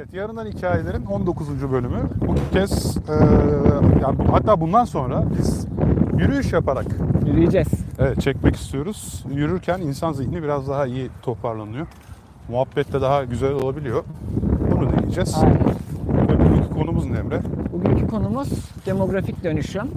Evet, yarından hikayelerin 19. bölümü. Bu kez e, yani hatta bundan sonra biz yürüyüş yaparak Yürüyeceğiz. evet, çekmek istiyoruz. Yürürken insan zihni biraz daha iyi toparlanıyor. Muhabbet de daha güzel olabiliyor. Bunu deneyeceğiz. Aynen. Ve bugünkü konumuz ne Emre? Bugünkü konumuz demografik dönüşüm.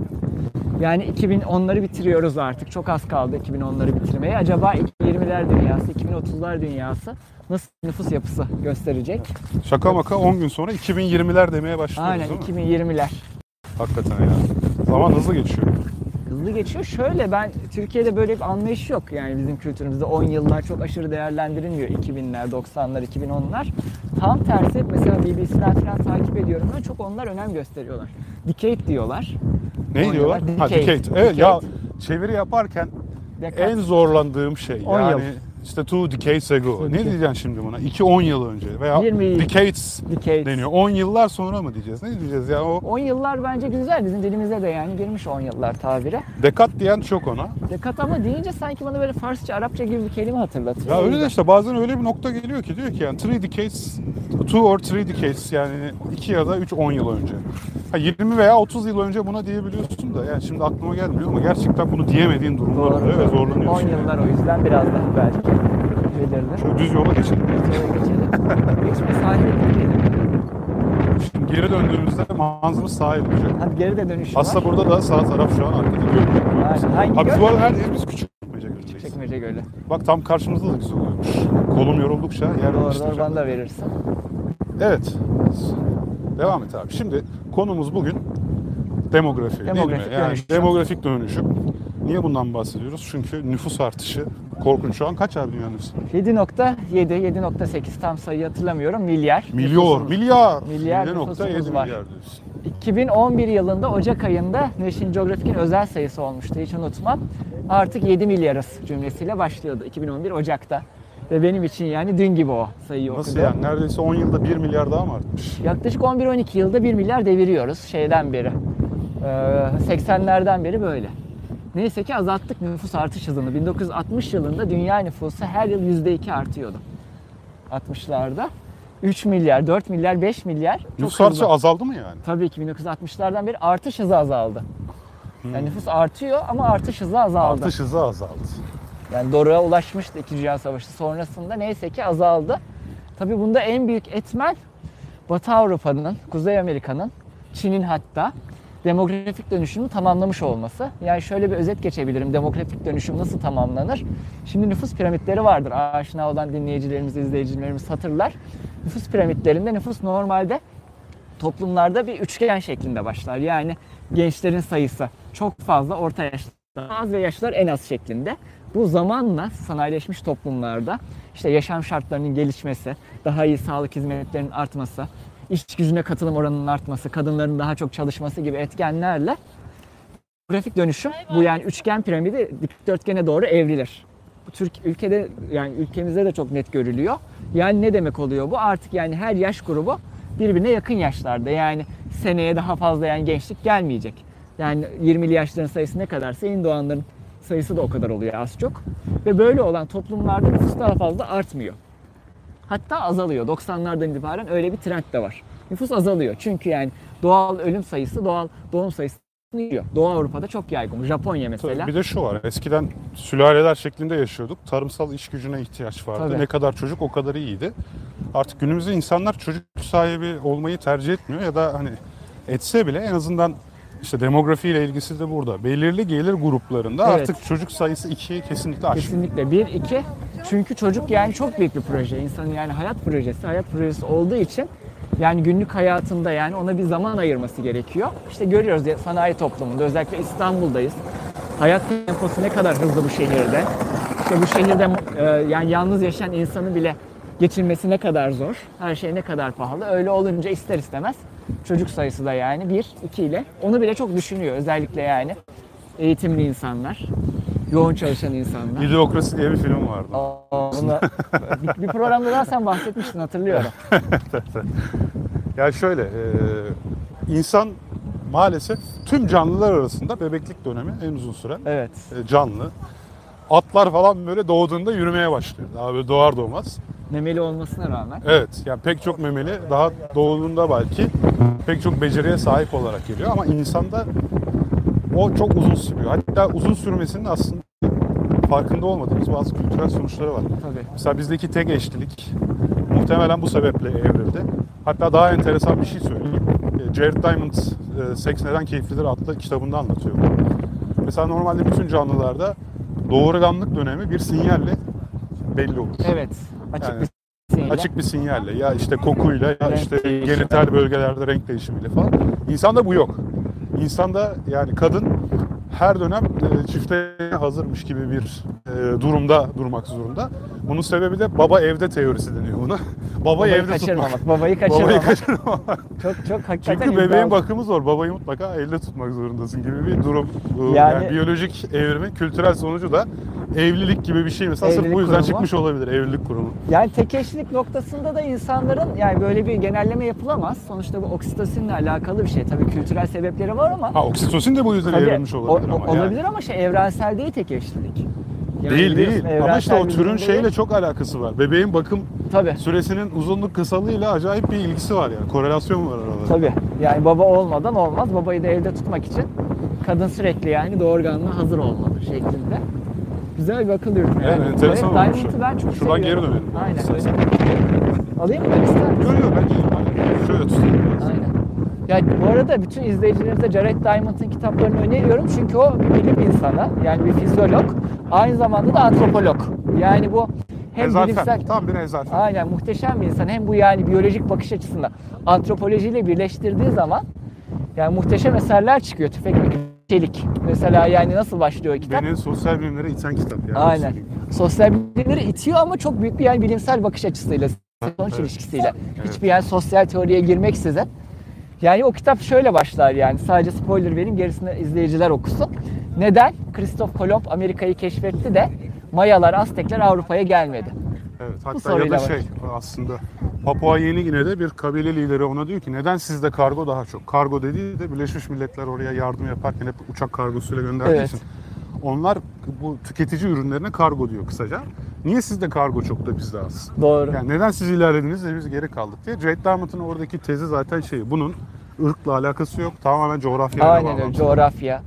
Yani 2010'ları bitiriyoruz artık. Çok az kaldı 2010'ları bitirmeye. Acaba 2020'ler dünyası, 2030'lar dünyası nasıl nüfus yapısı gösterecek? Şaka maka 10 gün sonra 2020'ler demeye başlıyoruz Aynen değil mi? 2020'ler. Hakikaten ya. Zaman hızlı geçiyor. Hızlı geçiyor. Şöyle ben Türkiye'de böyle bir anlayış yok. Yani bizim kültürümüzde 10 yıllar çok aşırı değerlendirilmiyor. 2000'ler, 90'lar, 2010'lar. Tam tersi mesela BBC'den falan takip ediyorum ben. Çok onlar önem gösteriyorlar. Decade diyorlar. Ne diyorlar? yıllar. Ha, Decade. decade. Evet ya Decade. çeviri yaparken Decade. en zorlandığım şey. 10 yıl. İşte two decades ago. Ne decades. diyeceksin şimdi buna? 2-10 yıl önce veya 20 yıl. decades Decade. deniyor. 10 yıllar sonra mı diyeceğiz? Ne diyeceğiz ya o 10 yıllar bence güzel. Bizim dilimize de yani girmiş 10 yıllar tabiri. dekat diyen çok ona. Dekat ama deyince sanki bana böyle Farsça, Arapça gibi bir kelime hatırlatıyor. Ya öyle de işte bazen öyle bir nokta geliyor ki diyor ki yani three decades, two or three decades yani 2 ya da 3 10 yıl önce. Ha 20 veya 30 yıl önce buna diyebiliyorsun da yani şimdi aklıma gelmiyor ama gerçekten bunu diyemediğin durumlar Doğru. oluyor ve 10 zorlanıyorsun. yıllar o yüzden biraz daha belki belirli. Şöyle düz yola geçelim. Şöyle geçelim. Geçme sahile gidelim. Şimdi geri döndüğümüzde manzımız sahil olacak. Hadi geri de dönüş Aslında var. burada da sağ taraf şu an arkada. Aynen. Hangi Abi göl? bu arada her yerimiz küçük. Çekmece Gölü. Bak tam karşımızda da güzel oluyormuş. Kolum yoruldukça yer Doğru doğru değiştireceğim. bana da verirsin. Evet. Devam et abi. Şimdi konumuz bugün demografi Demografik değil mi? Yani dönüşüm. demografik dönüşüm. Niye bundan bahsediyoruz? Çünkü nüfus artışı korkunç. Şu an kaç abi dünya nüfusu? 7.7, 7.8 tam sayı hatırlamıyorum milyar. Milyon, Nüfusumuz. milyar. Milyar 7.7 nüfusumuz var. milyar diyorsun. 2011 yılında Ocak ayında National Geographic'in özel sayısı olmuştu hiç unutmam. Artık 7 milyarız cümlesiyle başlıyordu 2011 Ocak'ta. Ve benim için yani dün gibi o sayıyı Nasıl okudum. yani? Neredeyse 10 yılda 1 milyar daha mı artmış? Yaklaşık 11-12 yılda 1 milyar deviriyoruz şeyden beri. Ee, 80'lerden beri böyle. Neyse ki azalttık nüfus artış hızını. 1960 yılında dünya nüfusu her yıl %2 artıyordu. 60'larda. 3 milyar, 4 milyar, 5 milyar. Nüfus artışı azaldı mı yani? Tabii ki 1960'lardan beri artış hızı azaldı. Yani nüfus artıyor ama artış hızı azaldı. Hmm. Artış hızı azaldı. Yani doruğa ulaşmıştı 2. Dünya Savaşı sonrasında neyse ki azaldı. Tabii bunda en büyük etmen Batı Avrupa'nın, Kuzey Amerika'nın, Çin'in hatta demografik dönüşümü tamamlamış olması. Yani şöyle bir özet geçebilirim. Demografik dönüşüm nasıl tamamlanır? Şimdi nüfus piramitleri vardır. Aşina olan dinleyicilerimiz, izleyicilerimiz hatırlar. Nüfus piramitlerinde nüfus normalde toplumlarda bir üçgen şeklinde başlar. Yani gençlerin sayısı çok fazla, orta yaşlar az ve yaşlılar en az şeklinde. Bu zamanla sanayileşmiş toplumlarda işte yaşam şartlarının gelişmesi, daha iyi sağlık hizmetlerinin artması, iş gücüne katılım oranının artması, kadınların daha çok çalışması gibi etkenlerle grafik dönüşüm bu yani üçgen piramidi dikdörtgene doğru evrilir. Bu Türk ülkede yani ülkemizde de çok net görülüyor. Yani ne demek oluyor bu? Artık yani her yaş grubu birbirine yakın yaşlarda. Yani seneye daha fazla yani gençlik gelmeyecek. Yani 20'li yaşların sayısı ne kadarsa yeni doğanların sayısı da o kadar oluyor az çok. Ve böyle olan toplumlarda nüfus daha fazla artmıyor. Hatta azalıyor. 90'lardan itibaren öyle bir trend de var. Nüfus azalıyor. Çünkü yani doğal ölüm sayısı, doğal doğum sayısı yiyor. Doğu Avrupa'da çok yaygın. Japonya mesela. Bir de şu var. Eskiden sülaleler şeklinde yaşıyorduk. Tarımsal iş gücüne ihtiyaç vardı. Tabii. Ne kadar çocuk o kadar iyiydi. Artık günümüzde insanlar çocuk sahibi olmayı tercih etmiyor ya da hani etse bile en azından işte demografiyle ilgisi de burada. Belirli gelir gruplarında Evet. artık çocuk sayısı ikiyi kesinlikle aşmıyor. Kesinlikle. Bir, iki. Çünkü çocuk yani çok büyük bir proje. İnsanın yani hayat projesi, hayat projesi olduğu için yani günlük hayatında yani ona bir zaman ayırması gerekiyor. İşte görüyoruz ya sanayi toplumunda özellikle İstanbul'dayız. Hayat temposu ne kadar hızlı bu şehirde. İşte bu şehirde e, yani yalnız yaşayan insanı bile geçirmesi ne kadar zor. Her şey ne kadar pahalı. Öyle olunca ister istemez çocuk sayısı da yani bir, iki ile onu bile çok düşünüyor. Özellikle yani eğitimli insanlar, yoğun çalışan insanlar. İdeokrasi diye bir film vardı. Aa, buna- bir, bir programda daha sen bahsetmiştin hatırlıyorum. Ya şöyle, e, insan maalesef tüm canlılar arasında bebeklik dönemi en uzun süren Evet. e, canlı. Atlar falan böyle doğduğunda yürümeye başlıyor. Daha böyle doğar doğmaz. Memeli olmasına rağmen. Evet, yani pek çok memeli daha doğduğunda belki pek çok beceriye sahip olarak geliyor ama insanda o çok uzun sürüyor. Hatta uzun sürmesinin aslında farkında olmadığımız bazı kültürel sonuçları var. Tabii. Mesela bizdeki tek eşlilik muhtemelen bu sebeple evrildi. Hatta daha enteresan bir şey söyleyeyim. E, Jared Diamond e, Seks Neden Keyiflidir adlı kitabında anlatıyor. Mesela normalde bütün canlılarda doğurganlık dönemi bir sinyalle belli olur. Evet. Açık Yani bir sinyalle. Açık bir sinyalle ya işte kokuyla ya Renk işte değişimi. genital bölgelerde renk değişimiyle falan. İnsanda bu yok. İnsanda yani kadın her dönem e, çiftliğe hazırmış gibi bir e, durumda durmak zorunda. Bunun sebebi de baba evde teorisi deniyor buna. Baba Babayı evde kaçırmamak. tutmak. Babayı Babayı kaçırmamak. kaçırmamak. çok çok hakikaten Çünkü bebeğin iddialı. bakımı zor. Babayı mutlaka elde tutmak zorundasın gibi bir durum. Yani- Yani, biyolojik evrimin kültürel sonucu da evlilik gibi bir şey. Mesela sırf Evlilik bu yüzden kurumu. çıkmış olabilir evlilik kurumu. Yani tek eşlilik noktasında da insanların yani böyle bir genelleme yapılamaz. Sonuçta bu oksitosinle alakalı bir şey. Tabii kültürel sebepleri var ama Ha oksitosin de bu yüzden Tabii, evrilmiş olabilir o- ama yani. olabilir ama şey evrensel değil tek eşlilik. Yani değil değil. Ama işte o türün şeyle çok alakası var. Bebeğin bakım Tabii. süresinin uzunluk kısalığıyla acayip bir ilgisi var yani. Korelasyon var arada. Tabii. Yani baba olmadan olmaz. Babayı da evde tutmak için kadın sürekli yani doğurganlığa hazır olmalı şeklinde. Güzel bir akıl yürütme. Evet, enteresan Jared olmuş. Diamond'ı ben çok Şuradan seviyorum. geri dönelim. Aynen. İstersen. Alayım mı ben ister misin? Yok yok bence şöyle tutayım. Aynen. Ya bu arada bütün izleyicilerimize Jared Diamond'ın kitaplarını öneriyorum çünkü o bir bilim insanı, yani bir fizyolog, aynı zamanda da antropolog. Yani bu hem Ezafen. bilimsel Tam bir ezafen. Aynen muhteşem bir insan. Hem bu yani biyolojik bakış açısında antropolojiyle birleştirdiği zaman yani muhteşem eserler çıkıyor. Tüfek ve Çelik. Mesela yani nasıl başlıyor kitap? Beni sosyal bilimlere iten kitap yani. Aynen. Sosyal bilimleri itiyor ama çok büyük bir yani bilimsel bakış açısıyla, sonuç Evet. ilişkisiyle. Evet. Hiçbir yani sosyal teoriye girmeksizin. Yani o kitap şöyle başlar yani sadece spoiler vereyim gerisini izleyiciler okusun. Neden? Kristof Kolomb Amerika'yı keşfetti de Mayalar, Aztekler Avrupa'ya gelmedi. Evet, hatta ya da şey aslında Papua Yeni Gine'de bir kabile lideri ona diyor ki neden sizde kargo daha çok? Kargo dediği de Birleşmiş Milletler oraya yardım yaparken hep uçak kargosuyla gönderdiği Evet. için. Onlar bu tüketici ürünlerine kargo diyor kısaca. Niye sizde kargo çok da bizde az? Doğru. Yani neden siz ilerlediniz de biz geri kaldık diye. Jared Diamond'ın oradaki tezi zaten şey bunun ırkla alakası yok. Tamamen coğrafyayla Aynen öyle. Coğrafya,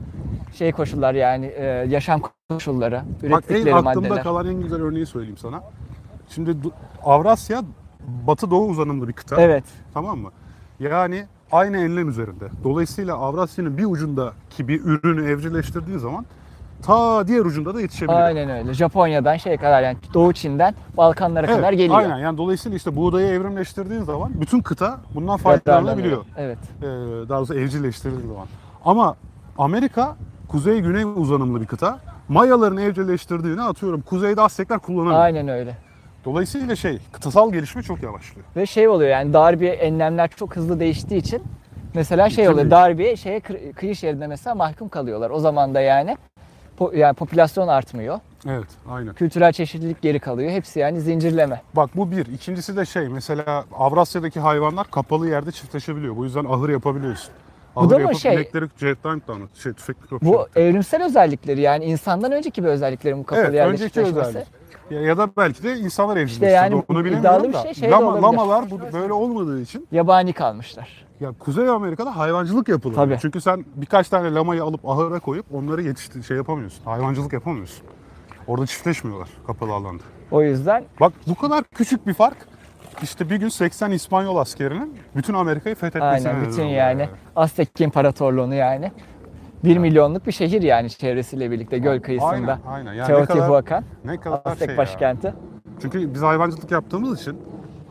şey koşullar yani e, yaşam koşulları, Bak en ürettikleri aklımda maddeler. kalan en güzel örneği söyleyeyim sana. Şimdi Avrasya Batı Doğu uzanımlı bir kıta. Evet. Tamam mı? Yani aynı enlem üzerinde. Dolayısıyla Avrasya'nın bir ucundaki bir ürünü evcilleştirdiği zaman ta diğer ucunda da yetişebiliyor. Aynen öyle. Japonya'dan şey kadar yani Doğu Çin'den Balkanlara Evet, kadar geliyor. Aynen yani dolayısıyla işte buğdayı evrimleştirdiğin zaman bütün kıta bundan faydalanabiliyor. Evet. Ee, daha doğrusu evcilleştirdiğin zaman. Ama Amerika kuzey güney uzanımlı bir kıta. Mayaların evcilleştirdiğini atıyorum. Kuzeyde Aztekler kullanamıyor. Aynen öyle. Dolayısıyla şey kıtasal gelişme çok yavaşlıyor. Ve şey oluyor yani dar bir enlemler çok hızlı değiştiği için mesela şey İklim oluyor değişiyor. dar bir şeye kı- kıyı şeridine mesela mahkum kalıyorlar. O zaman da yani po- yani popülasyon artmıyor. Evet, aynen. Kültürel çeşitlilik geri kalıyor. Hepsi yani zincirleme. Bak bu bir. İkincisi de şey mesela Avrasya'daki hayvanlar kapalı yerde çiftleşebiliyor. Bu yüzden ahır yapabiliyorsun. Ahır da mı şey- inekleri Jet Diamond'da anlat. Şey tüfek. Bu evrimsel özellikleri yani insandan önceki bir özelliklerin bu kapalı evet, çiftleşmesi. özellik. Ya, ya da belki de insanlar evcilleştirdi. yani Onu bilemiyorum bir da. şey, şey Lama, lamalar bu böyle olmadığı için Yabani kalmışlar. ya Kuzey Amerika'da hayvancılık yapılır. Tabii. Çünkü sen birkaç tane lamayı alıp ahıra koyup onları yetiştir şey yapamıyorsun. Hayvancılık yapamıyorsun. Orada çiftleşmiyorlar kapalı alanda. O yüzden Bak bu kadar küçük bir fark işte bir gün 80 İspanyol askerinin bütün Amerika'yı fethetmesine aynen bütün oluyor yani Aztek İmparatorluğunu yani 1 milyonluk bir şehir yani çevresiyle birlikte göl kıyısında. Aynen, aynen. Yani ne kadar, ne kadar Aztek şey ya. başkenti. Çünkü biz hayvancılık yaptığımız için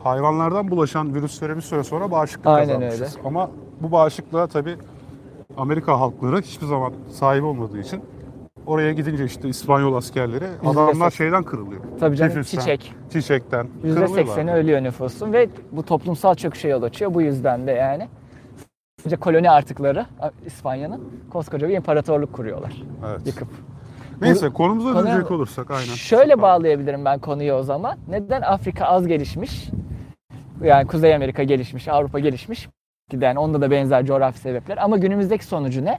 hayvanlardan bulaşan virüslere bir süre sonra bağışıklık Aynen kazanmışız. Ama bu bağışıklığa tabii Amerika halkları hiçbir zaman sahip olmadığı için oraya gidince işte İspanyol askerleri adamlar şeyden kırılıyor. Tabii canım Tifüsten, çiçek. Çiçekten. kırılıyorlar. %80'i ölüyor nüfusun ve bu toplumsal çöküşe yol açıyor. Bu yüzden de yani Sadece koloni artıkları İspanya'nın koskoca bir imparatorluk kuruyorlar. Evet. Yıkıp. Neyse konumuza Konuya- dönecek olursak aynen. Şöyle bağlayabilirim ben konuyu o zaman. Neden Afrika az gelişmiş? Yani Kuzey Amerika gelişmiş, Avrupa gelişmiş. Yani onda da benzer coğrafi sebepler. Ama günümüzdeki sonucu ne?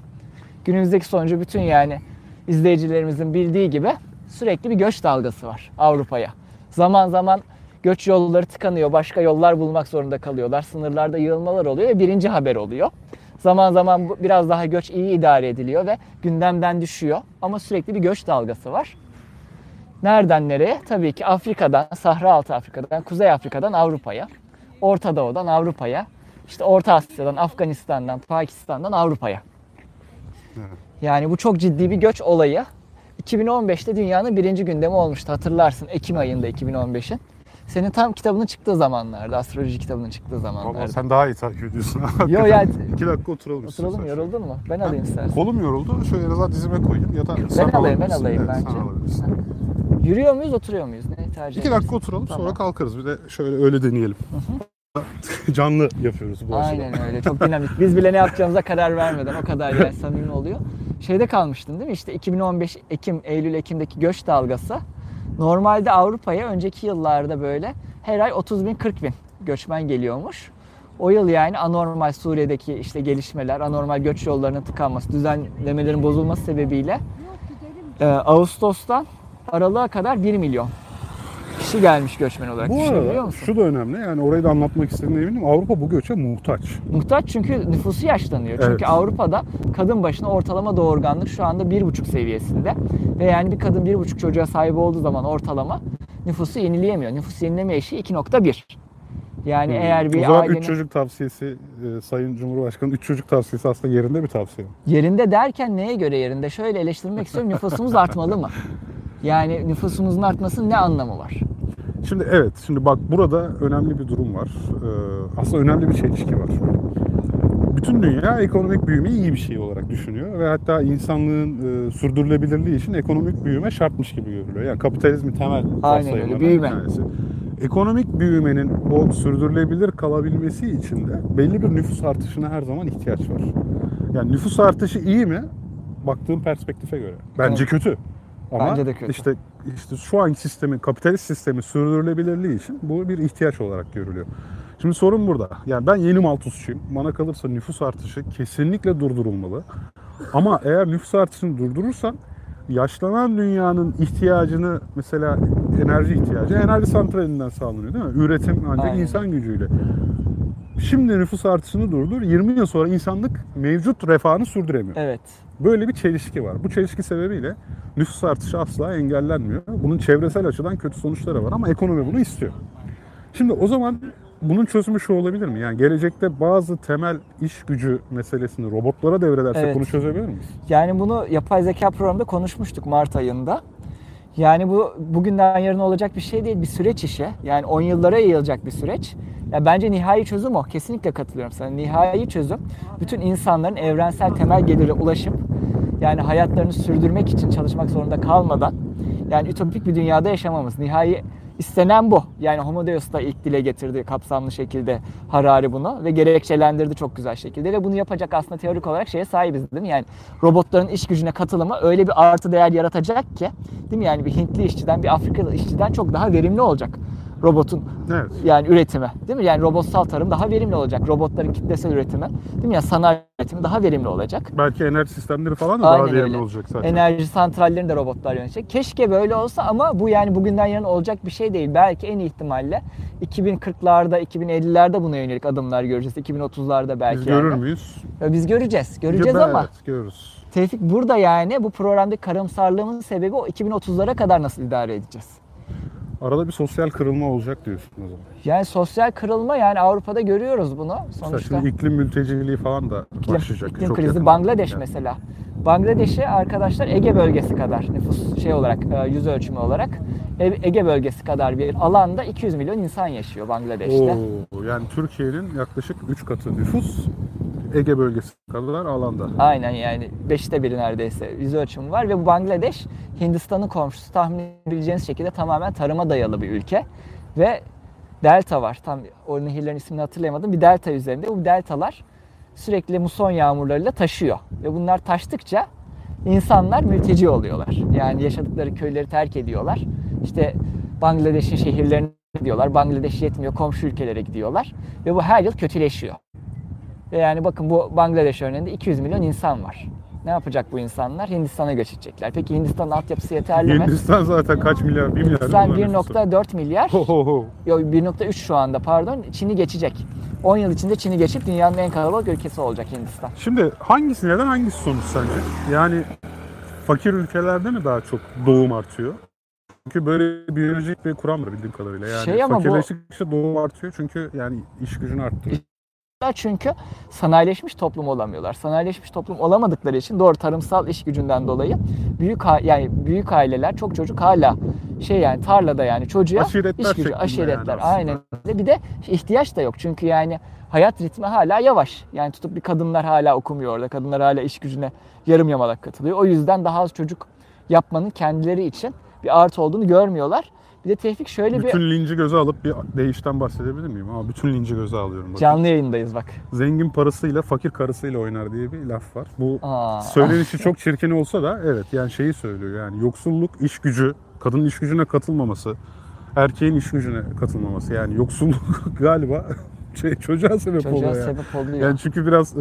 Günümüzdeki sonucu bütün yani izleyicilerimizin bildiği gibi sürekli bir göç dalgası var Avrupa'ya. Zaman zaman Göç yolları tıkanıyor. Başka yollar bulmak zorunda kalıyorlar. Sınırlarda yığılmalar oluyor ve birinci haber oluyor. Zaman zaman biraz daha göç iyi idare ediliyor ve gündemden düşüyor. Ama sürekli bir göç dalgası var. Nereden nereye? Tabii ki Afrika'dan, Sahra Altı Afrika'dan, Kuzey Afrika'dan Avrupa'ya, Orta Doğu'dan Avrupa'ya, işte Orta Asya'dan, Afganistan'dan, Pakistan'dan Avrupa'ya. Yani bu çok ciddi bir göç olayı. 2015'te dünyanın birinci gündemi olmuştu hatırlarsın Ekim ayında 2015'in. Senin tam kitabının çıktığı zamanlarda, astroloji kitabının çıktığı zamanlarda. sen daha iyi takip ediyorsun. Yo yani İki dakika oturalım. oturalım istiyorsan. yoruldun mu? Ben alayım istersen. Kolum yoruldu. Şöyle biraz dizime koyayım ya da sen alayım, ben alayım Evet, bence. Sen alabilirsin. Yürüyor muyuz oturuyor muyuz? Ne tercih İki dakika oturalım sonra Tamam. kalkarız. Bir de şöyle öyle deneyelim. Canlı yapıyoruz bu. Aynen öyle çok dinamik. Biz bile ne yapacağımıza karar vermeden o kadar yani samimi oluyor. Şeyde kalmıştın değil mi? İşte 2015 Ekim, Eylül, Ekim'deki göç dalgası. Normalde Avrupa'ya önceki yıllarda böyle her ay 30 bin 40 bin göçmen geliyormuş. O yıl yani anormal Suriye'deki işte gelişmeler, anormal göç yollarının tıkanması, düzenlemelerin bozulması sebebiyle e, Ağustos'tan Aralık'a kadar 1 milyon kişi gelmiş göçmen olarak. Bu arada musun? şu da önemli yani orayı da anlatmak istediğine eminim. Avrupa bu göçe muhtaç. Muhtaç çünkü nüfusu yaşlanıyor. Çünkü Evet. Avrupa'da kadın başına ortalama doğurganlık şu anda 1,5 seviyesinde. Ve yani bir kadın 1,5 çocuğa sahip olduğu zaman ortalama nüfusu yenileyemiyor. Nüfus yenileme eşiği 2.1. Yani eğer o bir zaman ailenin 3 çocuk tavsiyesi e, Sayın Cumhurbaşkanı 3 çocuk tavsiyesi aslında yerinde bir tavsiye. yerinde derken neye göre yerinde? Şöyle eleştirmek istiyorum. Nüfusumuz artmalı mı? Yani nüfusumuzun artmasının ne anlamı var? Şimdi evet, şimdi bak burada önemli bir durum var. Ee, aslında önemli bir çelişki var. Bütün dünya ekonomik büyümeyi iyi bir şey olarak düşünüyor ve hatta insanlığın e, sürdürülebilirliği için ekonomik büyüme şartmış gibi görülüyor. Yani kapitalizmin temel varsayımlarından bir tanesi. Ekonomik büyümenin o sürdürülebilir kalabilmesi için de belli bir nüfus artışına her zaman ihtiyaç var. Yani nüfus artışı iyi mi? Baktığım perspektife göre. Bence Evet. kötü. Ama Bence de kötü. işte işte şu anki sistemin kapitalist sistemin sürdürülebilirliği için bu bir ihtiyaç olarak görülüyor. Şimdi sorun burada. Yani ben yeni Malthusçuyum. Bana kalırsa nüfus artışı kesinlikle durdurulmalı. Ama eğer nüfus artışını durdurursan yaşlanan dünyanın ihtiyacını mesela enerji ihtiyacı enerji santralinden sağlanıyor değil mi? Üretim ancak Aynen. insan gücüyle. Şimdi nüfus artışını durdur. 20 yıl sonra insanlık mevcut refahını sürdüremiyor. Evet. Böyle bir çelişki var. Bu çelişki sebebiyle nüfus artışı asla engellenmiyor. Bunun çevresel açıdan kötü sonuçları var ama ekonomi bunu istiyor. Şimdi o zaman bunun çözümü şu olabilir mi? Yani gelecekte bazı temel iş gücü meselesini robotlara devredersek Evet. bunu çözebilir miyiz? Yani bunu yapay zeka programında konuşmuştuk Mart ayında. Yani bu bugünden yarın olacak bir şey değil, bir süreç işi. Yani 10 yıllara yayılacak bir süreç. Ya bence nihai çözüm o. Kesinlikle katılıyorum sana. Nihai çözüm bütün insanların evrensel temel gelire ulaşıp yani hayatlarını sürdürmek için çalışmak zorunda kalmadan yani ütopik bir dünyada yaşamamız. Nihai istenen bu. Yani Homo Deus da ilk dile getirdi kapsamlı şekilde Harari bunu ve gerekçelendirdi çok güzel şekilde ve bunu yapacak aslında teorik olarak şeye sahibiz değil mi? Yani robotların iş gücüne katılımı öyle bir artı değer yaratacak ki değil mi? Yani bir Hintli işçiden bir Afrikalı işçiden çok daha verimli olacak robotun Evet. yani üretimi değil mi? Yani robotsal tarım daha verimli olacak. Robotların kitlesel üretimi değil mi? Yani sanayi üretimi daha verimli olacak. Belki enerji sistemleri falan da Aynen daha verimli öyle. olacak zaten. Enerji santrallerini de robotlar yönetecek. Keşke böyle olsa ama bu yani bugünden yarın olacak bir şey değil. Belki en iyi ihtimalle 2040'larda, 2050'lerde buna yönelik adımlar göreceğiz. 2030'larda belki. Biz yani. görür müyüz? Ya Biz göreceğiz. Göreceğiz Evet, ama görürüz. Tevfik burada yani bu programdaki karamsarlığımın sebebi o 2030'lara kadar nasıl idare edeceğiz? Arada bir sosyal kırılma olacak diyorsun o zaman. Yani sosyal kırılma yani Avrupa'da görüyoruz bunu. Mesela Sonuçta şimdi iklim mülteciliği falan da iklim, başlayacak. iklim Çok krizi. Bangladeş Yani. mesela. Bangladeş'i arkadaşlar Ege bölgesi kadar nüfus şey olarak e, yüz ölçümü olarak E- Ege bölgesi kadar bir alanda 200 milyon insan yaşıyor Bangladeş'te. Oo, yani Türkiye'nin yaklaşık 3 katı nüfus Ege bölgesi kadar alanda. Aynen yani beşte biri neredeyse yüz ölçümü var ve bu Bangladeş Hindistan'ın komşusu tahmin edebileceğiniz şekilde tamamen tarıma dayalı bir ülke ve delta var. Tam o nehirlerin ismini hatırlayamadım. Bir delta üzerinde. Bu deltalar sürekli muson yağmurlarıyla taşıyor ve bunlar taştıkça insanlar mülteci oluyorlar. Yani yaşadıkları köyleri terk ediyorlar. İşte Bangladeş'in şehirlerine gidiyorlar. Bangladeş yetmiyor komşu ülkelere gidiyorlar ve bu her yıl kötüleşiyor. Ve yani bakın bu Bangladeş örneğinde 200 milyon insan var. Ne yapacak bu insanlar? Hindistan'a göç edecekler. Peki Hindistan'ın altyapısı yeterli mi? Hindistan zaten kaç milyar? 1 milyar. Hindistan değil mi nüfusu? 1.4 milyar. Yok 1.3 şu anda pardon. Çin'i geçecek. 10 yıl içinde Çin'i geçip dünyanın en kalabalık ülkesi olacak Hindistan. Şimdi hangisi neden hangisi sonuç sence? Yani fakir ülkelerde mi daha çok doğum artıyor? Çünkü böyle biyolojik bir kuram var bildiğim kadarıyla. Yani Şey ama bu- fakirleştikçe doğum artıyor çünkü yani iş gücünü arttırıyor. Çünkü sanayileşmiş toplum olamıyorlar. Sanayileşmiş toplum olamadıkları için doğru tarımsal iş gücünden dolayı büyük yani büyük aileler çok çocuk hala şey yani tarlada yani çocuğa Aşiretler iş gücü aşiretler yani aynen. Bir de ihtiyaç da yok çünkü yani hayat ritmi hala yavaş. Yani tutup bir kadınlar hala okumuyor orada. Kadınlar hala iş gücüne yarım yamalak katılıyor. O yüzden daha az çocuk yapmanın kendileri için bir artı olduğunu görmüyorlar. Bir de Tevfik şöyle bir Bütün linci göze alıp bir değişten bahsedebilir miyim? Ama bütün linci göze alıyorum. Bakın. canlı yayındayız bak. Zengin parasıyla fakir karısıyla oynar diye bir laf var. Bu Aa. söylenişi çok çirkin olsa da evet yani şeyi söylüyor yani yoksulluk iş gücü, kadının iş gücüne katılmaması, erkeğin iş gücüne katılmaması yani yoksulluk galiba şey, çocuğa sebep Çocuğa oluyor sebep oluyor. Yani çünkü biraz e,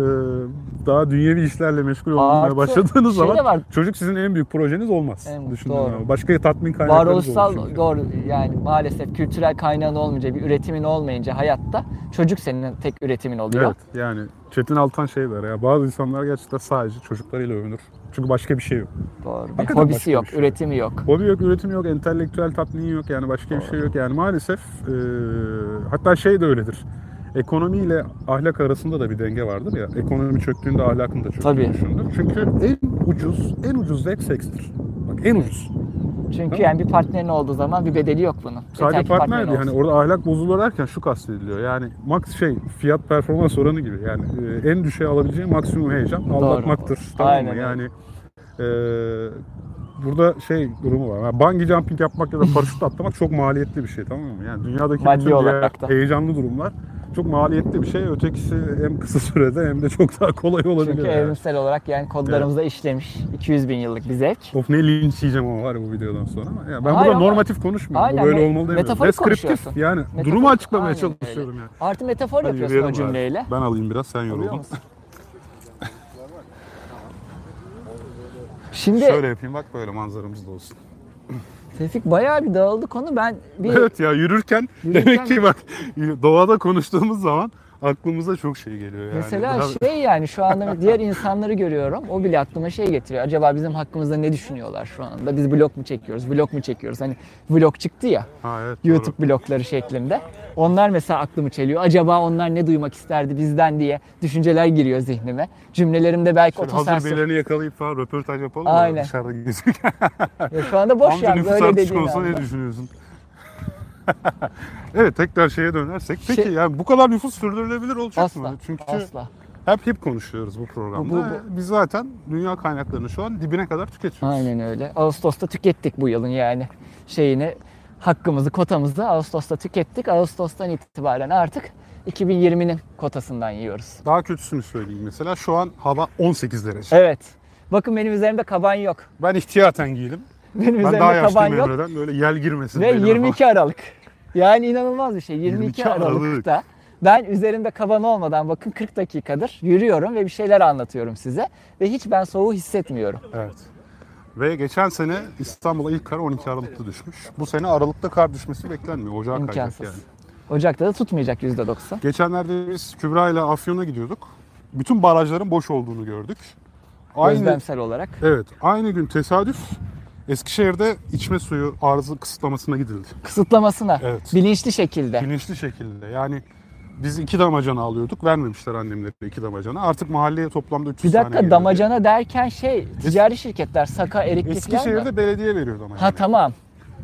daha dünyevi işlerle meşgul olmaya Artı başladığınız şey zaman var. çocuk sizin en büyük projeniz olmaz. En- Düşündüğün doğru. zaman. Başka tatmin kaynaklarınız olur Varoluşsal doğru yani maalesef kültürel kaynağın olmayınca bir üretimin olmayınca hayatta çocuk senin tek üretimin oluyor. Evet yani Çetin Altan şey der ya bazı insanlar gerçekten sadece çocuklarıyla övünür. Çünkü başka bir şey yok. Doğru. Bir Hakikaten hobisi yok, şey. üretimi yok. Hobi yok, üretim yok, entelektüel tatmin yok yani başka bir şey yok. Yani maalesef e, hatta şey de öyledir. Ekonomiyle ahlak arasında da bir denge vardır ya. Ekonomi çöktüğünde ahlakın da çöktüğünü Tabii. Çünkü en ucuz, en ucuz zevk sekstir. Bak en ucuz. Çünkü yani bir partnerin olduğu zaman bir bedeli yok bunun. Sadece Yeter partner değil. Hani orada ahlak bozuluyor derken şu kastediliyor. Yani max şey fiyat performans oranı gibi. Yani e, en düşüğe alabileceğin maksimum heyecan aldatmaktır. Tamam Aynen mı? Yani e, burada şey durumu var. Yani bungee jumping yapmak ya da paraşüt atlamak çok maliyetli bir şey tamam mı? Yani dünyadaki Maddi bütün olarak da. heyecanlı durumlar çok maliyetli bir şey. Ötekisi hem kısa sürede hem de çok daha kolay olabilir. Çünkü yani. evrimsel olarak yani kodlarımızda işlemiş 200 bin yıllık bir zevk. Of ne linç yiyeceğim ama var ya bu videodan sonra ama. Ya ben Hayır burada ama- normatif konuşmuyorum. Aynen, bu böyle me- olmalı demiyorum. metaforik konuşuyorsun. yani Metaforik- durumu açıklamaya Aynen öyle. çalışıyorum yani. Artı metafor Hadi yapıyorsun o abi. cümleyle. Ben alayım biraz sen yoruldun. Şimdi Şöyle yapayım bak böyle manzaramız da olsun. Tevfik bayağı bir dağıldı konu. Ben bir Evet ya yürürken, Yürürken- demek ki bak doğada konuştuğumuz zaman aklımıza çok şey geliyor yani. Mesela Biraz- şey yani şu anda diğer insanları görüyorum. O bile aklıma şey getiriyor. Acaba bizim hakkımızda ne düşünüyorlar şu anda? Biz vlog mu çekiyoruz? Vlog mu çekiyoruz? Hani vlog çıktı ya. Ha, evet, doğru. YouTube blogları şeklinde. Onlar mesela aklımı çeliyor. Acaba onlar ne duymak isterdi bizden diye düşünceler giriyor zihnime. Cümlelerimde belki Şöyle hazır otosensör. birilerini yakalayıp falan röportaj yapalım mı? Aynen. Dışarıda gözüküyor. Ya Şu anda boş Amca yani nüfus böyle artışı olsa ne düşünüyorsun? evet tekrar şeye dönersek. Peki Şey- yani bu kadar nüfus sürdürülebilir olacak Asla. mı? Çünkü Asla. hep hep konuşuyoruz bu programda. Bu- bu- Biz zaten dünya kaynaklarını şu an dibine kadar tüketiyoruz. Aynen öyle. Ağustos'ta tükettik bu yılın yani şeyini hakkımızı, kotamızı Ağustos'ta tükettik. Ağustos'tan itibaren artık 2020'nin kotasından yiyoruz. Daha kötüsünü söyleyeyim mesela. Şu an hava 18 derece. Evet. Bakın benim üzerimde kaban yok. Ben ihtiyaten giydim. Benim Ben daha yaşlıyım yok. Emre'den. Böyle yel girmesin. Ve belime 22 Aralık. Yani inanılmaz bir şey. 22, 22 Aralık. Aralık'ta ben üzerimde kaban olmadan bakın 40 dakikadır yürüyorum ve bir şeyler anlatıyorum size. Ve hiç ben soğuğu hissetmiyorum. falan. Evet. Ve geçen sene İstanbul'a ilk kar 12 Aralık'ta düşmüş. Bu sene Aralık'ta kar düşmesi beklenmiyor. Ocağa kayacak İmkansız. yani. Ocak'ta da tutmayacak %90. Geçenlerde biz Kübra ile Afyon'a gidiyorduk. Bütün barajların boş olduğunu gördük. Aynı, Gözlemsel olarak. evet, aynı gün tesadüf Eskişehir'de içme suyu arzı kısıtlamasına gidildi. Kısıtlamasına. Evet. Bilinçli şekilde. Bilinçli şekilde. Yani biz iki damacana alıyorduk. Vermemişler annemlere iki damacana. Artık mahalleye toplamda 300 Bir tane dakika geldi. damacana derken şey ticari şirketler Saka, Eriklikler mi? Eskişehir'de belediye veriyor damacanayı. Ha tamam.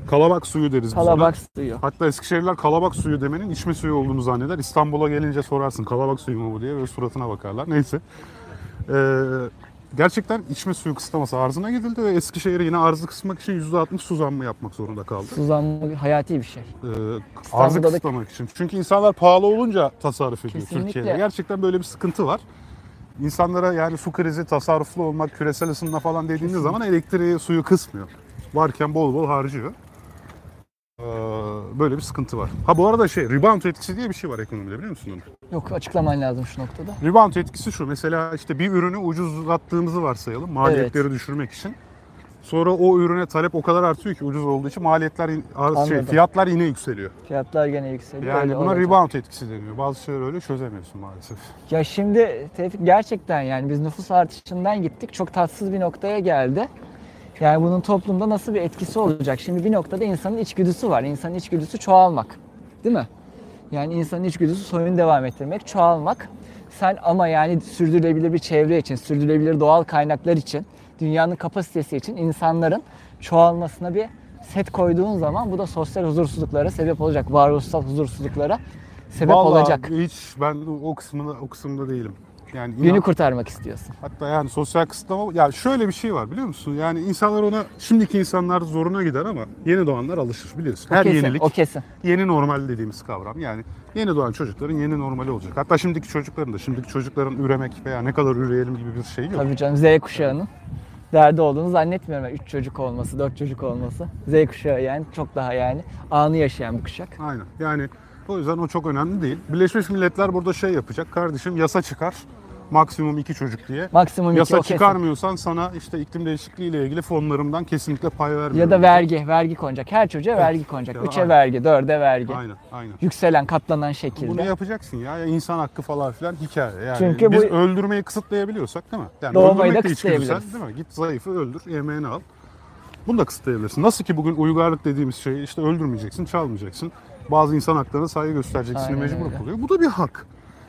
Kalabak suyu deriz biz. Kalabak suyu. Hatta Eskişehirliler kalabak suyu demenin içme suyu olduğunu zanneder. İstanbul'a gelince sorarsın kalabak suyu mu bu diye böyle suratına bakarlar. Neyse. Ee, gerçekten içme suyu kısıtlaması arzına gidildi ve Eskişehir yine arzı kısmak için %60 su zammı yapmak zorunda kaldı. Suzan hayati bir şey. Ee, arzı da- kısıtlamak için. Çünkü insanlar pahalı olunca tasarruf ediyor Kesinlikle. Türkiye'de. Gerçekten böyle bir sıkıntı var. İnsanlara yani su krizi, tasarruflu olmak, küresel ısınma falan dediğiniz zaman elektriği, suyu kısmıyor. Varken bol bol harcıyor. Ee, böyle bir sıkıntı var. Ha bu arada şey rebound etkisi diye bir şey var ekonomide biliyor musun onu? Yok açıklaman lazım şu noktada. Rebound etkisi şu. Mesela işte bir ürünü ucuzlattığımızı varsayalım maliyetleri düşürmek için. Sonra o ürüne talep o kadar artıyor ki ucuz olduğu için maliyetler şey, Anladım. fiyatlar yine yükseliyor. Fiyatlar gene yükseliyor. Yani öyle buna olacak. rebound etkisi deniyor. Bazı şeyleri öyle çözemiyorsun maalesef. Ya şimdi Tevfik gerçekten yani biz nüfus artışından gittik. Çok tatsız bir noktaya geldi. Yani bunun toplumda nasıl bir etkisi olacak? Şimdi bir noktada insanın içgüdüsü var. İnsanın içgüdüsü çoğalmak. Değil mi? Yani insanın içgüdüsü soyunu devam ettirmek, çoğalmak. Sen ama yani sürdürülebilir bir çevre için, sürdürülebilir doğal kaynaklar için, dünyanın kapasitesi için insanların çoğalmasına bir set koyduğun zaman bu da sosyal huzursuzluklara sebep olacak. Varoluşsal huzursuzluklara sebep Vallahi olacak. hiç ben o kısmında o kısımda değilim. Yani inan- Günü kurtarmak istiyorsun. Hatta yani sosyal kısıtlama ya şöyle bir şey var biliyor musun? Yani insanlar ona şimdiki insanlar zoruna gider ama yeni doğanlar alışır biliyorsun. O Her kesin, yenilik o kesin. yeni normal dediğimiz kavram. Yani yeni doğan çocukların yeni normali olacak. Hatta şimdiki çocukların da şimdiki çocukların üremek veya ne kadar üreyelim gibi bir şey yok. Tabii canım Z kuşağının derdi olduğunu zannetmiyorum. 3 çocuk olması, 4 çocuk olması. Z kuşağı yani çok daha yani anı yaşayan bir kuşak. Aynen. Yani o yüzden o çok önemli değil. Birleşmiş Milletler burada şey yapacak. Kardeşim yasa çıkar. Maksimum iki çocuk diye. Maksimum iki Yasa kesin. çıkarmıyorsan sana işte iklim değişikliği ile ilgili fonlarımdan kesinlikle pay vermiyorum. Ya da vergi, vergi konacak. Her çocuğa vergi konacak. Ya 3'e aynen. vergi, 4'e vergi. Aynen, aynen. Yükselen, katlanan Bunu şekilde. yapacaksın ya. ya insan hakkı falan filan hikaye. Yani Çünkü biz bu- öldürmeyi kısıtlayabiliyorsak değil mi? Yani Doğmayı da kısıtlayabiliriz. Değil mi? Git zayıfı öldür, yemeğini al. Bunu da kısıtlayabilirsin. Nasıl ki bugün uygarlık dediğimiz şeyi işte öldürmeyeceksin, çalmayacaksın. Bazı insan haklarına saygı göstereceksin mecbur kalıyor. Bu da bir hak.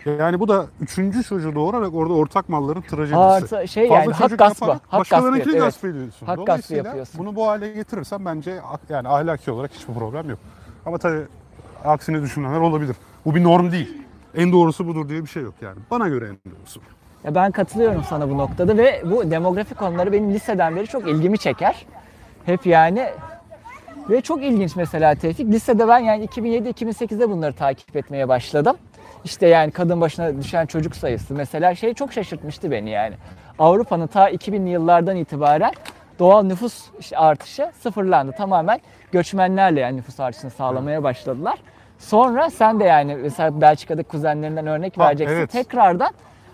Yani bu da üçüncü çocuğu doğurarak orada ortak malların trajedisi. Artı şey Fazla yani hak gaspı. Hak başkalarınkini gaspı. Evet. gasp ediyorsun. Hak gaspı yapıyorsun. bunu bu hale getirirsen bence yani ahlaki olarak hiçbir problem yok. Ama tabii aksini düşünenler olabilir. Bu bir norm değil. En doğrusu budur diye bir şey yok yani. Bana göre en doğrusu. Ya ben katılıyorum sana bu noktada ve bu demografi konuları benim liseden beri çok ilgimi çeker. Hep yani ve çok ilginç mesela Tevfik. Lisede ben yani 2007-2008'de bunları takip etmeye başladım. İşte yani kadın başına düşen çocuk sayısı mesela şey çok şaşırtmıştı beni yani. Avrupa'nın ta 2000'li yıllardan itibaren doğal nüfus artışı sıfırlandı. Tamamen göçmenlerle yani nüfus artışını sağlamaya başladılar. Sonra sen de yani mesela Belçika'daki kuzenlerinden örnek Ha, vereceksin. evet. Tekrardan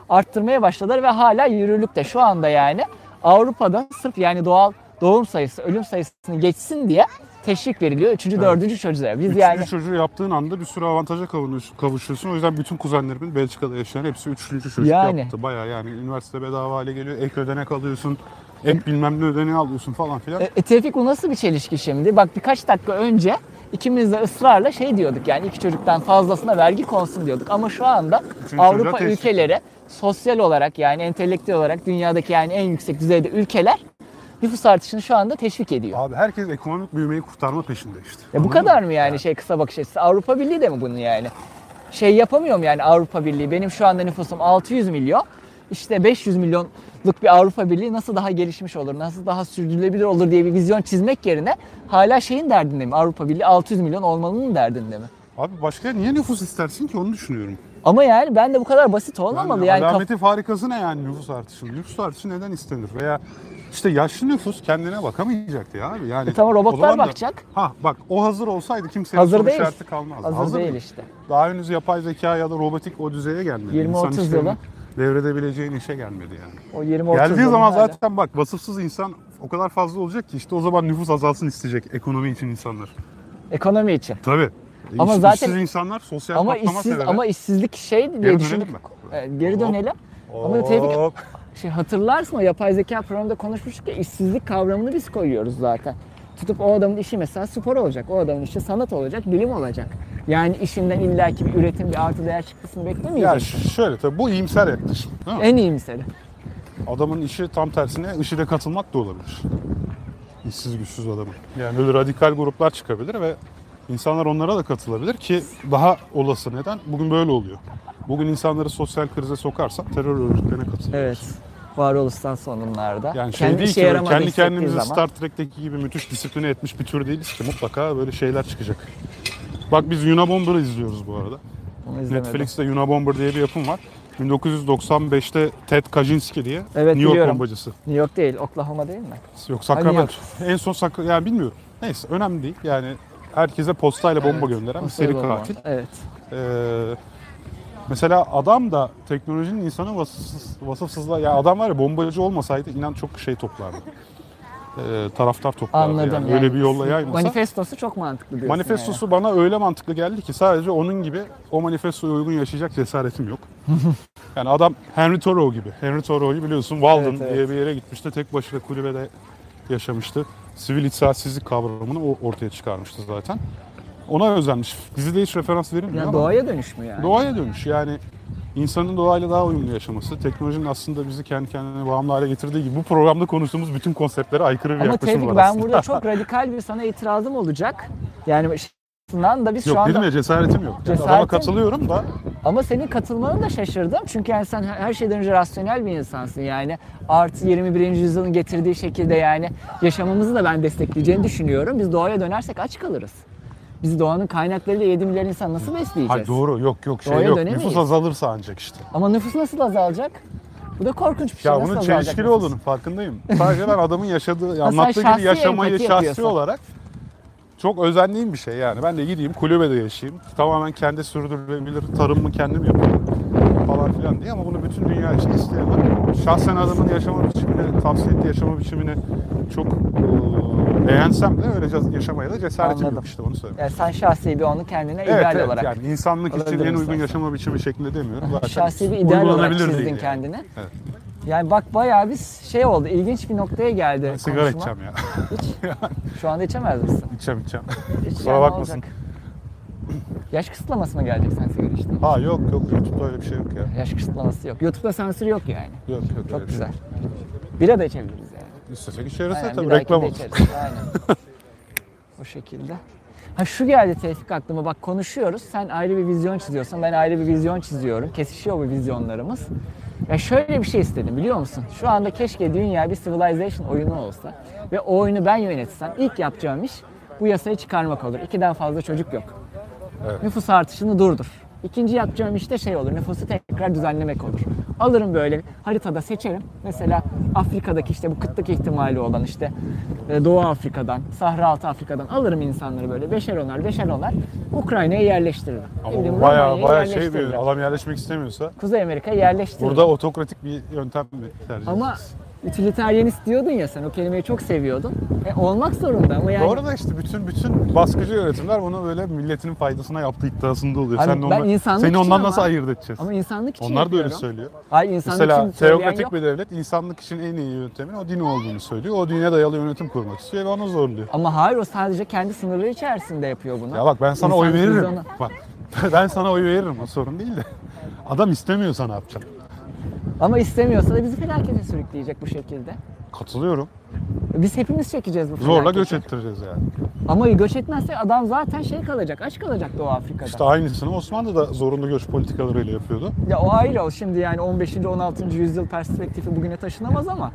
arttırmaya başladılar ve hala yürürlükte. Şu anda yani Avrupa'da sırf yani doğal doğum sayısı, ölüm sayısını geçsin diye teşvik veriliyor. Üçüncü, dördüncü çocuğa. Biz Üçüncü yani çocuğu yaptığın anda bir sürü avantaja kavuşuyorsun. O yüzden bütün kuzenlerimin Belçika'da yaşayan hepsi üçüncü çocuk Yani. yaptı. Baya yani üniversite bedava hale geliyor. Ek ödenek alıyorsun. Ek bilmem ne ödeneği alıyorsun falan filan. E, e, Tevfik bu nasıl bir çelişki şimdi? Bak birkaç dakika önce ikimiz de ısrarla şey diyorduk yani iki çocuktan fazlasına vergi konsun diyorduk. Ama şu anda çocuğa Avrupa ülkeleri sosyal olarak yani entelektüel olarak dünyadaki yani en yüksek düzeyde ülkeler nüfus artışını şu anda teşvik ediyor. Abi herkes ekonomik büyümeyi kurtarma peşinde işte. Ya bu kadar mı? mı yani şey kısa bakış açısı? Avrupa Birliği de mi bunu yani? Şey yapamıyorum yani Avrupa Birliği. Benim şu anda nüfusum 600 milyon. İşte 500 milyonluk bir Avrupa Birliği nasıl daha gelişmiş olur, nasıl daha sürdürülebilir olur diye bir vizyon çizmek yerine hala şeyin derdinde mi? Avrupa Birliği 600 milyon olmalının derdinde mi? Abi başka niye nüfus istersin ki onu düşünüyorum. Ama yani ben de bu kadar basit olmamalı. Yani, Yani, kaf- alameti farikası ne yani nüfus artışı? Nüfus artışı neden istenir? Veya işte yaşlı nüfus kendine bakamayacaktı ya abi. Yani E tamam, robotlar da- bakacak. Ha bak o hazır olsaydı kimsenin Hazır soru değil. işareti kalmazdı. hazır, değil mı? işte. Daha henüz yapay zeka ya da robotik o düzeye gelmedi. 20-30 İnsan işlerini yıla. Devredebileceğin işe gelmedi yani. O 20 30 Geldiği zaman hala. zaten bak vasıfsız insan o kadar fazla olacak ki işte o zaman nüfus azalsın isteyecek ekonomi için insanlar. ekonomi için. Tabii. Ama İş- zaten- işsiz insanlar sosyal Ama patlama işsiz sebebi. ama işsizlik şey diye Geri düşündük. dönelim mi? Evet, geri Hop. dönelim. Ama Tevfik Hop. Şey hatırlarsın o yapay zeka programında konuşmuştuk ya işsizlik kavramını biz koyuyoruz zaten. Tutup o adamın işi mesela spor olacak. O adamın işi sanat olacak, bilim olacak. Yani işinden illaki bir üretim, bir artı değer çıktısını Ya beklemeyeceksin. ş- şöyle tabii bu iyimser yaklaşım. değil mi? En iyi misali. Adamın işi tam tersine IŞİD'e katılmak da olabilir. İşsiz güçsüz adamın. Yani öyle radikal gruplar çıkabilir ve insanlar onlara da katılabilir ki daha olası neden? Bugün böyle oluyor. Bugün insanları sosyal krize sokarsan terör örgütlerine katılıyorsun. Evet. Varoluşsal sorunlarda. Yani şey Kendi değil işe ki kendi kendimizi zaman. Star Trek'teki gibi müthiş disipline etmiş bir tür değiliz ki mutlaka böyle şeyler çıkacak. Bak biz Unabomber'ı izliyoruz bu arada. Netflix'te Unabomber diye bir yapım var. 1995'te Ted Kaczynski diye Evet, New York biliyorum. bombacısı. New York değil, Oklahoma değil mi? Yok Sacramento. En son Sac yani bilmiyorum. Neyse önemli değil. Yani herkese postayla bomba Evet, gönderen bir seri bomba. katil. Evet. Ee, mesela adam da teknolojinin insanı vasıfsız, vasıfsızlığa... Ya adam var ya bombacı olmasaydı inan çok şey toplardı. Ee, taraftar toplardı Anladım. yani. yani. Öyle bir yolla yayılmasa. Manifestosu çok mantıklı diyorsun Manifestosu bana öyle mantıklı geldi ki sadece onun gibi o manifestoya uygun yaşayacak cesaretim yok. yani adam Henry Thoreau gibi. Henry Thoreau'yu biliyorsun Walden Evet, evet. diye bir yere gitmişti. Tek başına kulübede yaşamıştı. Sivil itaatsizlik kavramını o ortaya çıkarmıştı zaten. Ona özenmiş. Dizide hiç referans Yani. verilmiyor Ya ama doğaya dönüş mü yani? doğaya dönüş. Yani insanın doğayla daha uyumlu yaşaması, teknolojinin aslında bizi kendi kendine bağımlı hale getirdiği gibi bu programda konuştuğumuz bütün konseptlere aykırı bir Ama yaklaşım Tevfik var ben aslında. burada çok radikal bir sana itirazım olacak. Yani şundan da biz Yok şu anda dedim ya cesaretim yok. Yani adama Cesaretin- katılıyorum da Ama senin katılmanı da şaşırdım. Çünkü yani sen her şeyden önce rasyonel bir insansın. Yani artı 21. yüzyılın getirdiği şekilde yani yaşamamızı da ben destekleyeceğini düşünüyorum. Biz doğaya dönersek aç kalırız. Biz doğanın kaynaklarıyla 7 milyar insan nasıl besleyeceğiz? Hayır doğru yok yok şey Doğaya yok. dönemeyiz. Nüfus azalırsa ancak işte. Ama nüfus nasıl azalacak? Bu da korkunç bir şey. Ya nasıl bunun azalacak çelişkili nüfus? olduğunu farkındayım. Sadece ben adamın yaşadığı, sen anlattığı şahsi gibi yaşamayı empati şahsi yapıyorsun. olarak çok özendiğim bir şey yani. Ben de gideyim kulübede yaşayayım. Tamamen kendi sürdürülebilir tarımımı kendim yapayım falan filan diye ama bunu bütün dünya için isteyemem. Şahsen adamın yaşama biçimini, tavsiye ettiği yaşama biçimini çok e, beğensem de öyle yaşamaya da cesaretim Anladım. yok işte onu söyleyeyim. Yani sen şahsi bir onu kendine Evet, ideal evet olarak. yani insanlık için en uygun yaşama biçimi şeklinde demiyorum. Zaten Şahsi bir ideal olarak çizdin yani. kendine. Evet. Yani bak bayağı biz şey oldu, ilginç bir noktaya geldi Ben sigara konuşma. içeceğim ya. Hiç. Şu anda içemez misin? içeceğim içeceğim. Kusura bakmasın. olacak? Yaş kısıtlaması mı gelecek sen sigara içtiğin? Ha yok yok YouTube'da öyle bir şey yok ya. Yaş kısıtlaması yok. YouTube'da sansür yok yani. Yok yok Çok bir güzel. Şey. Bira da içebiliriz. İstesek içeriz Aynen, bir dahaki reklam de olur. içeriz. Aynen. şekilde. Ha şu geldi Tevfik aklıma bak konuşuyoruz. Sen ayrı bir vizyon çiziyorsun. Ben ayrı bir vizyon çiziyorum. Kesişiyor bu vizyonlarımız. Ya şöyle bir şey istedim biliyor musun? Şu anda keşke dünya bir Civilization oyunu olsa ve o oyunu ben yönetsem ilk yapacağım iş bu yasayı çıkarmak olur. İkiden fazla çocuk yok. Evet. Nüfus artışını durdur. İkinci yapacağım işte şey olur, nüfusu tekrar düzenlemek olur. Alırım böyle haritada seçerim. Mesela Afrika'daki işte bu kıtlık ihtimali olan işte e, Doğu Afrika'dan, Sahra Altı Afrika'dan alırım insanları böyle beşer onar beşer onar Ukrayna'ya yerleştiririm. Ama baya baya şey yerleştiririm. adam yerleşmek istemiyorsa Kuzey Amerika'ya yerleştiririm. burada otokratik bir yöntem mi tercih Ama edeceğiz? Utilitarianist diyordun ya sen o kelimeyi çok seviyordun. E, olmak zorunda ama yani. Doğru da işte bütün bütün baskıcı yönetimler bunu böyle milletinin faydasına yaptığı iddiasında oluyor. Abi Sen de ben ondan, insanlık seni ondan ama- nasıl ayırt edeceğiz? Ama insanlık için Onlar da öyle yapıyorum. söylüyor. Hayır insanlık Mesela için teokratik yok. bir devlet insanlık için en iyi yöntemin o din olduğunu söylüyor. O dine dayalı yönetim kurmak istiyor ve onu zorluyor. Ama hayır o sadece kendi sınırları içerisinde yapıyor bunu. Ya bak ben sana oy İnsanlık veririm. vizyonu- Bak ben sana oy veririm o sorun değil de. Adam istemiyorsa ne yapacaksın? Ama istemiyorsa da bizi felakete sürükleyecek bu şekilde. Katılıyorum. Biz hepimiz çekeceğiz bu Zorla felaketi. göç ettireceğiz yani. Ama göç etmezse adam zaten şey kalacak, aç kalacak Doğu Afrika'da. İşte aynısını Osmanlı da zorunlu göç politikalarıyla yapıyordu. Ya o ayrı o şimdi yani 15. 16. yüzyıl perspektifi bugüne taşınamaz ama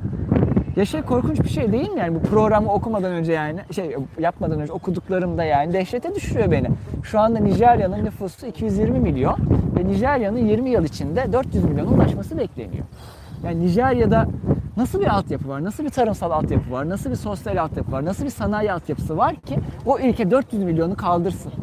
şey korkunç bir şey değil mi yani bu programı okumadan önce yani şey yapmadan önce okuduklarımda yani dehşete düşürüyor beni. Şu anda Nijerya'nın nüfusu 220 milyon ve Nijerya'nın 20 yıl içinde 400 milyona ulaşması bekleniyor. Yani Nijerya'da nasıl bir altyapı var, nasıl bir tarımsal altyapı var, nasıl bir sosyal altyapı var, nasıl bir sanayi altyapısı var ki o ülke 400 milyonu kaldırsın.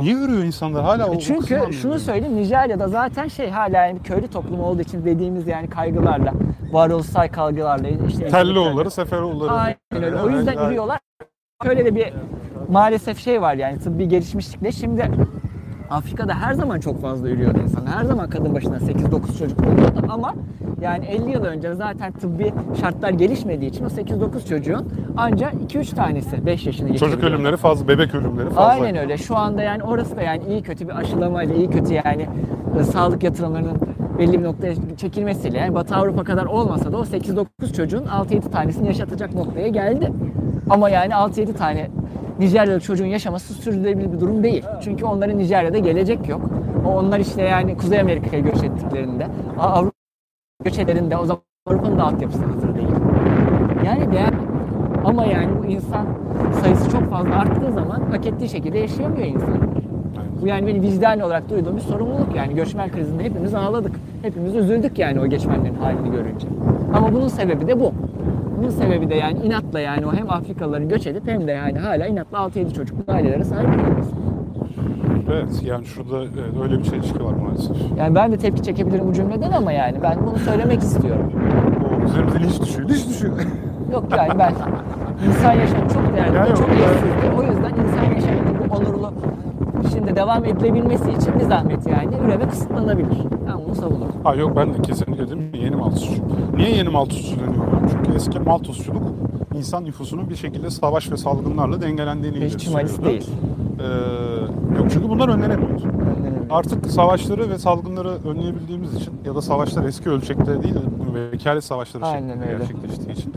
Niye örüyor insanlar hala o E Çünkü kısmını şunu söyleyeyim Nijerya'da zaten şey hala yani köylü toplum olduğu için dediğimiz yani kaygılarla, varoluşsal kaygılarla işte Telloğulları, Seferoğulları. Aynen öyle. O yüzden ürüyorlar. Şöyle de bir maalesef şey var yani tıbbi gelişmişlikle şimdi Afrika'da her zaman çok fazla ürüyordu insan. Her zaman kadın başına 8-9 çocuk oluyordu ama yani 50 yıl önce zaten tıbbi şartlar gelişmediği için o 8-9 çocuğun ancak 2-3 tanesi 5 yaşını Çocuk geçirebiliyordu. ölümleri fazla, bebek ölümleri fazla. Aynen öyle. Şu anda yani orası da yani iyi kötü bir aşılamayla, iyi kötü yani e, sağlık yatırımlarının belli bir noktaya çekilmesiyle yani Batı Avrupa kadar olmasa da o 8-9 çocuğun 6-7 tanesini yaşatacak noktaya geldi. Ama yani 6-7 tane Nijeryalı çocuğun yaşaması sürdürülebilir bir durum değil. Çünkü onların Nijerya'da gelecek yok. O onlar işte yani Kuzey Amerika'ya göç ettiklerinde, Avrupa göç ettiklerinde o zaman Avrupa'nın da altyapısı hazır değil. Yani değer ama yani bu insan sayısı çok fazla arttığı zaman hak ettiği şekilde yaşayamıyor insan. Bu yani benim vicdani olarak duyduğum bir sorumluluk yani göçmen krizinde hepimiz ağladık. Hepimiz üzüldük yani o göçmenlerin halini görünce. Ama bunun sebebi de bu. Bunun sebebi de yani inatla yani o hem Afrikalıların göç edip hem de yani hala inatla 6-7 çocuklu ailelere sahip olması. Evet yani şurada öyle bir çelişki var maalesef. Yani ben de tepki çekebilirim bu cümleden ama yani ben bunu söylemek istiyorum. O üzerimize linç düşüyor. Linç düşüyor. Yok yani ben insan yaşamı çok değerli, Ya ve yok, çok ya. eşsizdir. O yüzden insan yaşamının bu onurlu şimdi devam edilebilmesi için bir zahmet yani üreme kısıtlanabilir. Ben bunu savunurum. Ha yok ben de kesinlikle dedim yeni Malthusçu. Niye yeni Malthusçu deniyor? Çünkü eski Malthusçuluk insan nüfusunun bir şekilde savaş ve salgınlarla dengelendiğini ileri Hiç humanist değil. Ee, yok çünkü bunlar önlenemiyor. Önlenemiyor. Artık savaşları ve salgınları önleyebildiğimiz için ya da savaşlar eski ölçekte değil de vekalet savaşları Aynen şeklinde öyle. gerçekleştiği için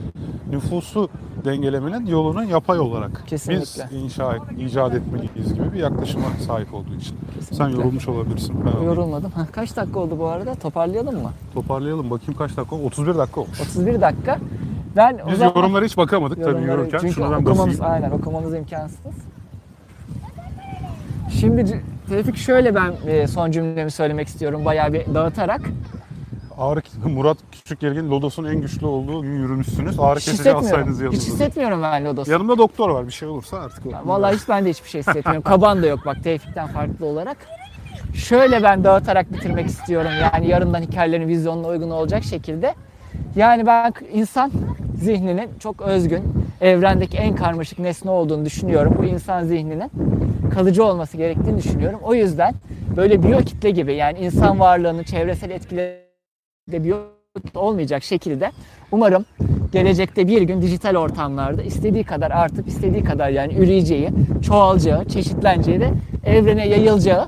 nüfusu dengelemenin yolunu yapay olarak Kesinlikle. biz inşa icat etmeliyiz gibi bir yaklaşıma sahip olduğu için. Sen yorulmuş olabilirsin. Ben alayım. Yorulmadım. Ha, kaç dakika oldu bu arada? Toparlayalım mı? Toparlayalım bakayım kaç dakika? 31 dakika olmuş. 31 dakika. Ben Biz zaman yorumlara hiç bakamadık tabii yorumları- yürürken. çünkü ben okumamız basayım. aynen okumamız imkansız. Şimdi Tevfik şöyle ben e, son cümlemi söylemek istiyorum bayağı bir dağıtarak. Ağrı, Murat Küçük Yergin Lodos'un en güçlü olduğu gün yürümüşsünüz. Ağrı Hiç kesici alsaydınız yanınızda. Hiç hissetmiyorum ben Lodos'u. Yanımda doktor var bir şey olursa artık. o. Vallahi hiç ben de hiçbir şey hissetmiyorum. Kaban da yok bak Tevfik'ten farklı olarak. Şöyle ben dağıtarak bitirmek istiyorum. Yani yarından hikayelerin vizyonuna uygun olacak şekilde. Yani ben insan zihninin çok özgün, evrendeki en karmaşık nesne olduğunu düşünüyorum. Bu insan zihninin kalıcı olması gerektiğini düşünüyorum. O yüzden böyle biyokitle gibi yani insan varlığının çevresel etkileri de biyokit olmayacak şekilde umarım gelecekte bir gün dijital ortamlarda istediği kadar artıp istediği kadar yani üreyeceği, çoğalacağı, çeşitleneceği de evrene yayılacağı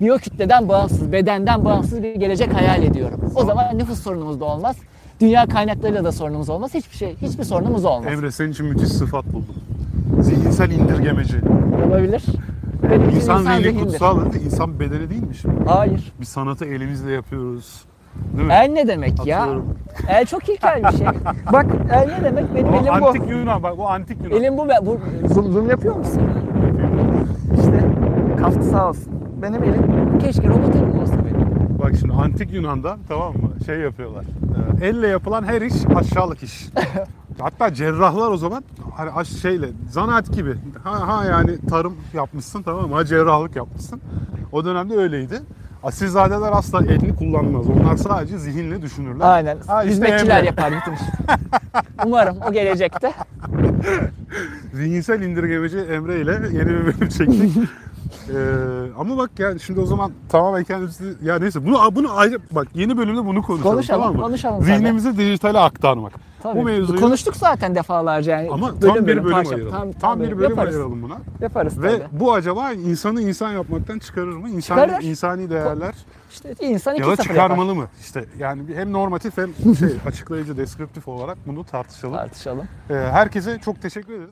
biyokütleden bağımsız, bedenden bağımsız bir gelecek hayal ediyorum. O zaman nüfus sorunumuz da olmaz. Dünya kaynaklarıyla da sorunumuz olmaz. Hiçbir şey, hiçbir sorunumuz olmaz. Emre senin için müthiş sıfat buldum. Zihinsel indirgemeci. Olabilir. Benim için İnsan zihni zihindir. kutsal dedi. İnsan bedeni değilmiş. Hayır. Bir sanatı elimizle yapıyoruz. Değil mi? El ne demek ya? Atıyorum. El çok ilkel bir şey. Bak el ne demek? Benim O elim bu. antik Yunan bak bu antik Yunan. Elim bu. bu zoom, zoom yapıyor musun? İşte kaftı sağ olsun. Benim elim keşke robot elim olsa benim. Bak şimdi antik Yunan'da tamam mı şey yapıyorlar. Ee, elle yapılan her iş aşağılık iş. Hatta cerrahlar o zaman hani şeyle zanaat gibi. Ha, ha yani tarım yapmışsın tamam mı? Ha cerrahlık yapmışsın. O dönemde öyleydi. Asilzadeler asla elini kullanmaz. Onlar sadece zihinle düşünürler. Aynen. Ha işte Hizmetçiler Emre. yapar işi. Umarım o gelecekte. Zihinsel indirgemeci Emre ile yeni bir bölüm çektik. Ee, ama bak yani şimdi o zaman tamamen kendimizi ya neyse bunu bunu ayrı bak yeni bölümde bunu konuşalım, Konuşalım, tamam mı? konuşalım. Zihnimizi dijitale aktarmak. Tabii. Bu mevzuyu Konuştuk zaten defalarca yani. ama tam bir bölüm parça- ayıralım. Tam, Tam, bir bölüm yaparız. ayıralım buna. Yaparız Ve tabii. bu acaba insanı insan yapmaktan çıkarır mı? İnsani, Çıkarır. insani değerler İşte insan iki ya da çıkarmalı mı? İşte yani hem normatif hem şey açıklayıcı, deskriptif olarak bunu tartışalım. yapar. Tartışalım. Ee, herkese çok teşekkür ederiz.